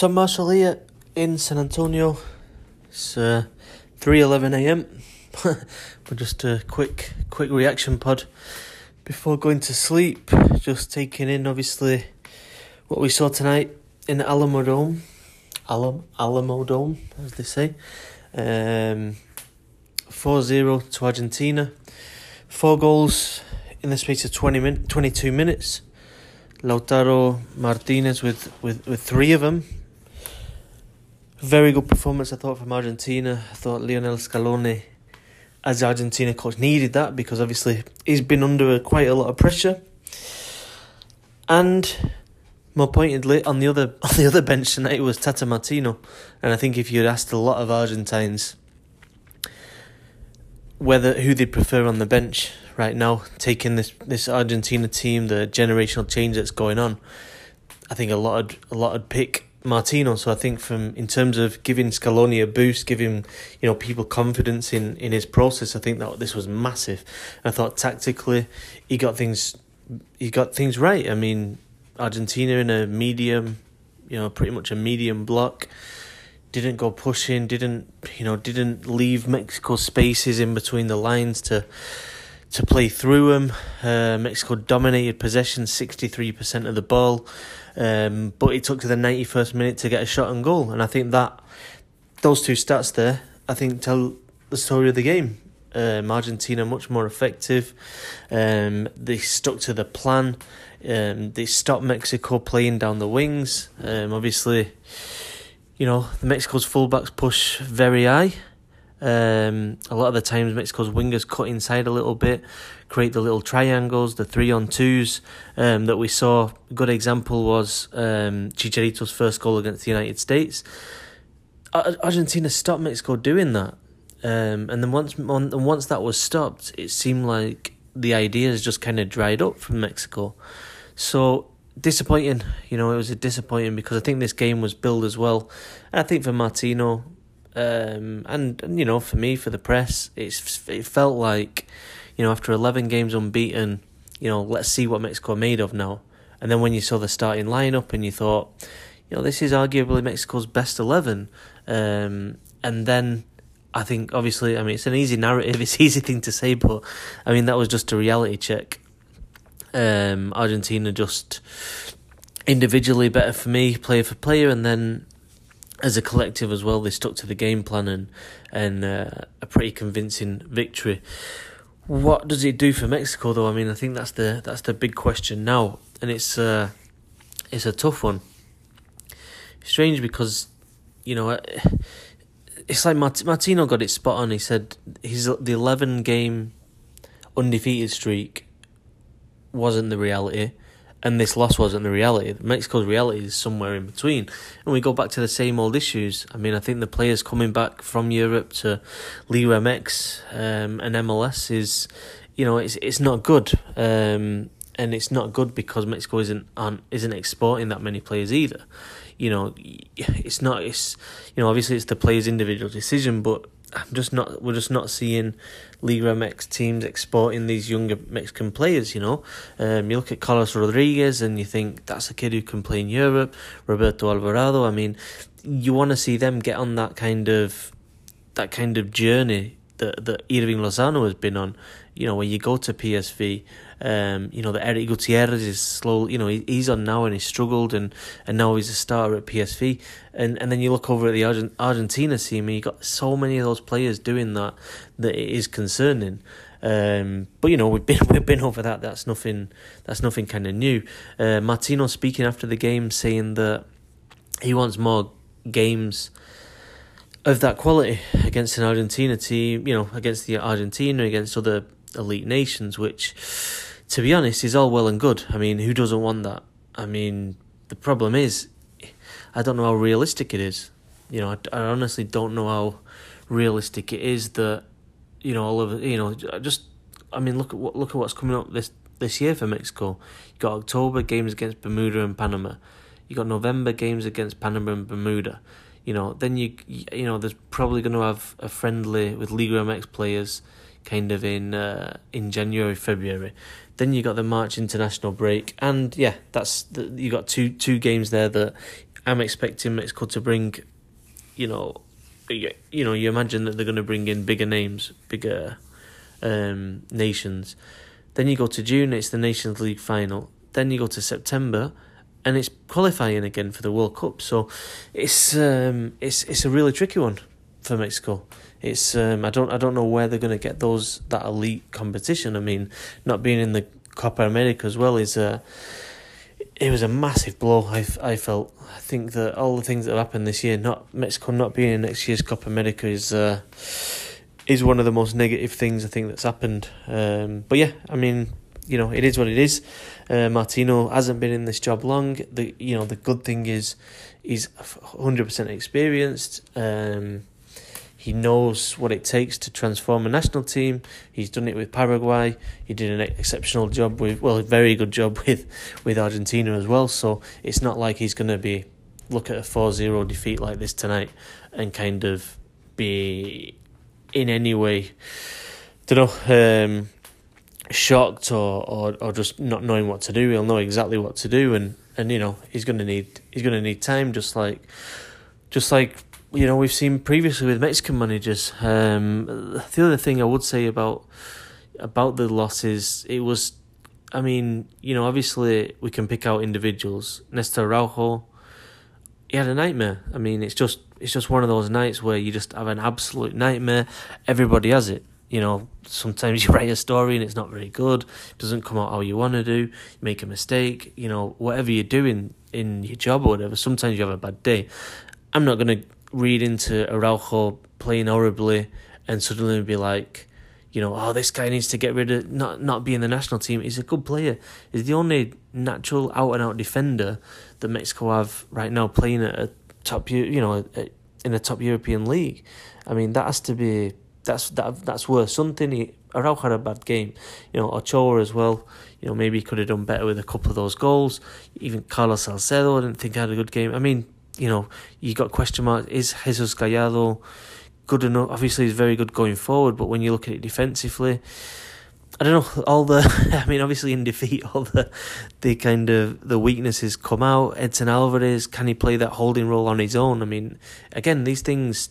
Tom Marshall here in San Antonio. It's uh, three eleven a.m. but just a quick quick reaction pod before going to sleep. Just taking in obviously what we saw tonight in Alamo Dome, Alam Alamo Dome as they say. Um, 4-0 to Argentina. Four goals in the space of 20 min- 22 minutes. Lautaro Martinez with, with, with three of them very good performance, I thought, from Argentina. I thought Lionel Scaloni, as Argentina coach, needed that because obviously he's been under quite a lot of pressure. And more pointedly, on the other on the other bench tonight was Tata Martino, and I think if you'd asked a lot of Argentines whether who they prefer on the bench right now, taking this this Argentina team, the generational change that's going on, I think a lot of a lot would pick Martino. So I think from in terms of giving Scaloni a boost, giving you know people confidence in in his process, I think that this was massive. I thought tactically he got things he got things right. I mean, Argentina in a medium, you know, pretty much a medium block. Didn't go pushing, didn't you know, didn't leave Mexico spaces in between the lines to to play through them. Uh, Mexico dominated possession, sixty three percent of the ball. Um, but it took to the 91st minute to get a shot on goal. And I think that those two stats there, I think, tell the story of the game. Um, Argentina much more effective. Um, they stuck to the plan. Um, they stopped Mexico playing down the wings. Um, obviously, you know, Mexico's fullbacks push very high. Um, a lot of the times, Mexico's wingers cut inside a little bit, create the little triangles, the three on twos um, that we saw. A good example was um, Chicharito's first goal against the United States. Argentina stopped Mexico doing that, um, and then once once that was stopped, it seemed like the ideas just kind of dried up from Mexico. So disappointing, you know, it was a disappointing because I think this game was billed as well. I think for Martino, um, and, and you know, for me, for the press, it's it felt like, you know, after eleven games unbeaten, you know, let's see what Mexico are made of now. And then when you saw the starting lineup and you thought, you know, this is arguably Mexico's best eleven, um, and then I think obviously, I mean, it's an easy narrative, it's easy thing to say, but I mean that was just a reality check. Um, Argentina just individually better for me, player for player, and then as a collective as well, they stuck to the game plan and and uh, a pretty convincing victory. What does it do for Mexico, though? I mean, I think that's the that's the big question now, and it's uh, it's a tough one. Strange because, you know, it's like Mart- Martino got it spot on. He said his the eleven game undefeated streak wasn't the reality and this loss wasn't the reality. Mexico's reality is somewhere in between. And we go back to the same old issues. I mean, I think the players coming back from Europe to Liga MX um, and MLS is, you know, it's it's not good. Um, and it's not good because Mexico isn't aren't, isn't exporting that many players either. You know, it's not. It's you know, obviously it's the player's individual decision, but I'm just not. We're just not seeing Liga MX teams exporting these younger Mexican players. You know, um, you look at Carlos Rodriguez and you think that's a kid who can play in Europe. Roberto Alvarado. I mean, you want to see them get on that kind of that kind of journey that that Hirving Lozano has been on. You know, when you go to PSV, um, you know that Erick Gutierrez is slow. You know, he, he's on now and he's struggled, and, and now he's a starter at PSV. And and then you look over at the Argent, Argentina team, and you got so many of those players doing that that it is concerning. Um, but you know we've been we've been over that. That's nothing. That's nothing kind of new. Uh, Martino speaking after the game, saying that he wants more games of that quality against an Argentina team, you know, against the Argentina, against other elite nations, which, to be honest, is all well and good. I mean, who doesn't want that? I mean, the problem is, I don't know how realistic it is. You know, I, I honestly don't know how realistic it is that, you know, all of you know, just I mean, look at what look at what's coming up this this year for Mexico. You got October games against Bermuda and Panama. You got November games against Panama and Bermuda you know, then you you know, there's probably going to have a friendly with Liga MX players, kind of in uh, in January February. Then you got the March international break, and yeah, that's you got two two games there that I'm expecting Mexico to bring, you know, you know, you imagine that they're going to bring in bigger names, bigger um, nations. Then you go to June, it's the Nations League final. Then you go to September, and it's qualifying again for the World Cup. So it's um, it's it's a really tricky one for Mexico. It's um, I don't I don't know where they're going to get those that elite competition. I mean, not being in the Copa America as well is a it was a massive blow. I, I felt. I think that all the things that have happened this year, not Mexico not being in next year's Copa America, is uh, is one of the most negative things I think that's happened. Um, but yeah, I mean, you know, it is what it is. Uh, Martino hasn't been in this job long. The you know the good thing is he's hundred percent experienced. Um, he knows what it takes to transform a national team. He's done it with Paraguay. He did an exceptional job with, well, a very good job with, with Argentina as well. So it's not like he's going to be look at a 4-0 defeat like this tonight and kind of be in any way, don't know, um, shocked or, or or just not knowing what to do. He'll know exactly what to do, and, and you know he's gonna need he's gonna need time, just like just like you know we've seen previously with Mexican managers. Um, the other thing I would say about about the losses, it was, I mean, you know, obviously we can pick out individuals. Nestor Araujo, he had a nightmare. I mean, it's just it's just one of those nights where you just have an absolute nightmare. Everybody has it. You know, sometimes you write a story and it's not very good. It doesn't come out how you want to do. You make a mistake. You know, whatever you're doing in your job or whatever. Sometimes you have a bad day. I'm not gonna read into Araujo playing horribly and suddenly be like, you know, oh, this guy needs to get rid of not not being the national team. He's a good player. He's the only natural out and out defender that Mexico have right now playing at a top, you know, in a top European league. I mean, that has to be that's that that's worth something. Araujo had a bad game, you know, Ochoa as well. You know, maybe he could have done better with a couple of those goals. Even Carlos Salcedo, I didn't think had a good game. I mean, you know, you got question mark. Is Jesus Gallardo good enough? Obviously, he's very good going forward, but when you look at it defensively, I don't know. All the, I mean, obviously in defeat, all the, the kind of the weaknesses come out. Edson Alvarez, can he play that holding role on his own? I mean, again, these things.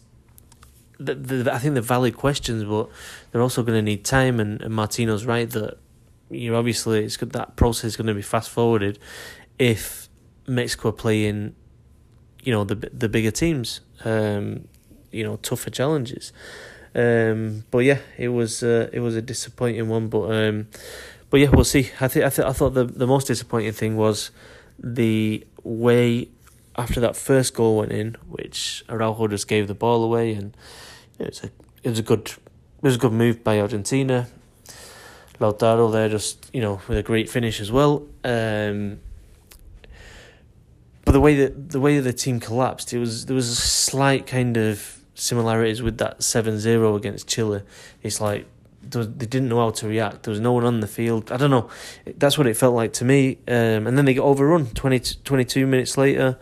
The, the, I think they're valid questions, but they're also going to need time. And, and Martino's right that you obviously it's good that process is going to be fast forwarded if Mexico are playing you know the the bigger teams, um, you know tougher challenges. Um, but yeah, it was uh, it was a disappointing one. But um, but yeah, we'll see. I think I th- I thought the the most disappointing thing was the way after that first goal went in, which Araujo just gave the ball away, and it was a it was a good it was a good move by Argentina. Lautaro there just you know with a great finish as well. Um, but the way that the way the team collapsed, it was there was a slight kind of similarities with that 7-0 against Chile. It's like they didn't know how to react. There was no one on the field. I don't know. That's what it felt like to me. Um, and then they got overrun 20, 22 minutes later.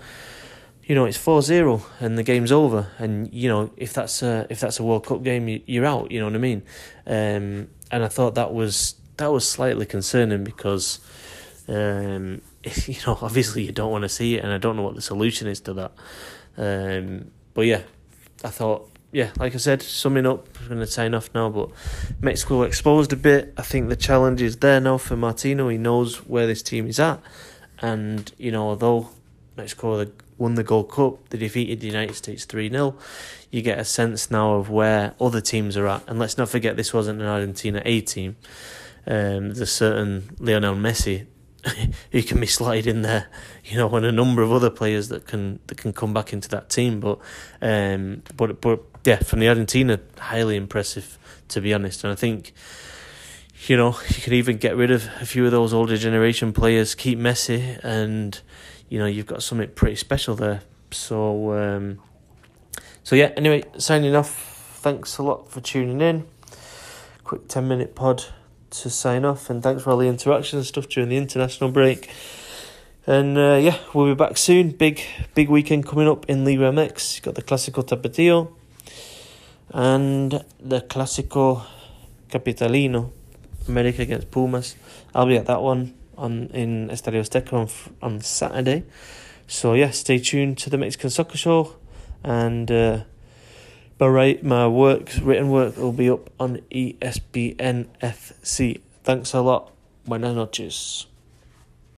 You know, it's 4-0 and the game's over. And you know, if that's a, if that's a World Cup game, you're out. You know what I mean? Um, and I thought that was that was slightly concerning because um, you know, obviously you don't want to see it, and I don't know what the solution is to that. Um, but yeah, I thought, yeah, like I said, summing up, I'm going to sign off now, but Mexico exposed a bit. I think the challenge is there now for Martino. He knows where this team is at. And, you know, although Mexico won the Gold Cup, they defeated the United States 3 0, you get a sense now of where other teams are at. And let's not forget this wasn't an Argentina A team. Um, there's a certain Lionel Messi who can be slotted in there, you know, and a number of other players that can that can come back into that team. But um, but but yeah, from the Argentina, highly impressive to be honest. And I think you know you can even get rid of a few of those older generation players, keep Messi, and you know you've got something pretty special there. So um, so yeah. Anyway, signing off. Thanks a lot for tuning in. Quick ten minute pod to sign off. And thanks for all the interaction and stuff during the international break. And uh, yeah, we'll be back soon. Big big weekend coming up in Liga MX. You've got the Clásico Tapatio and the Clásico Capitalino, America against Pumas. I'll be at that one on in Estadio Azteca on, on Saturday. So yeah, stay tuned to the Mexican Soccer Show, and uh, right, my works, written work, will be up on ESPN FC. Thanks a lot. Buenas noches.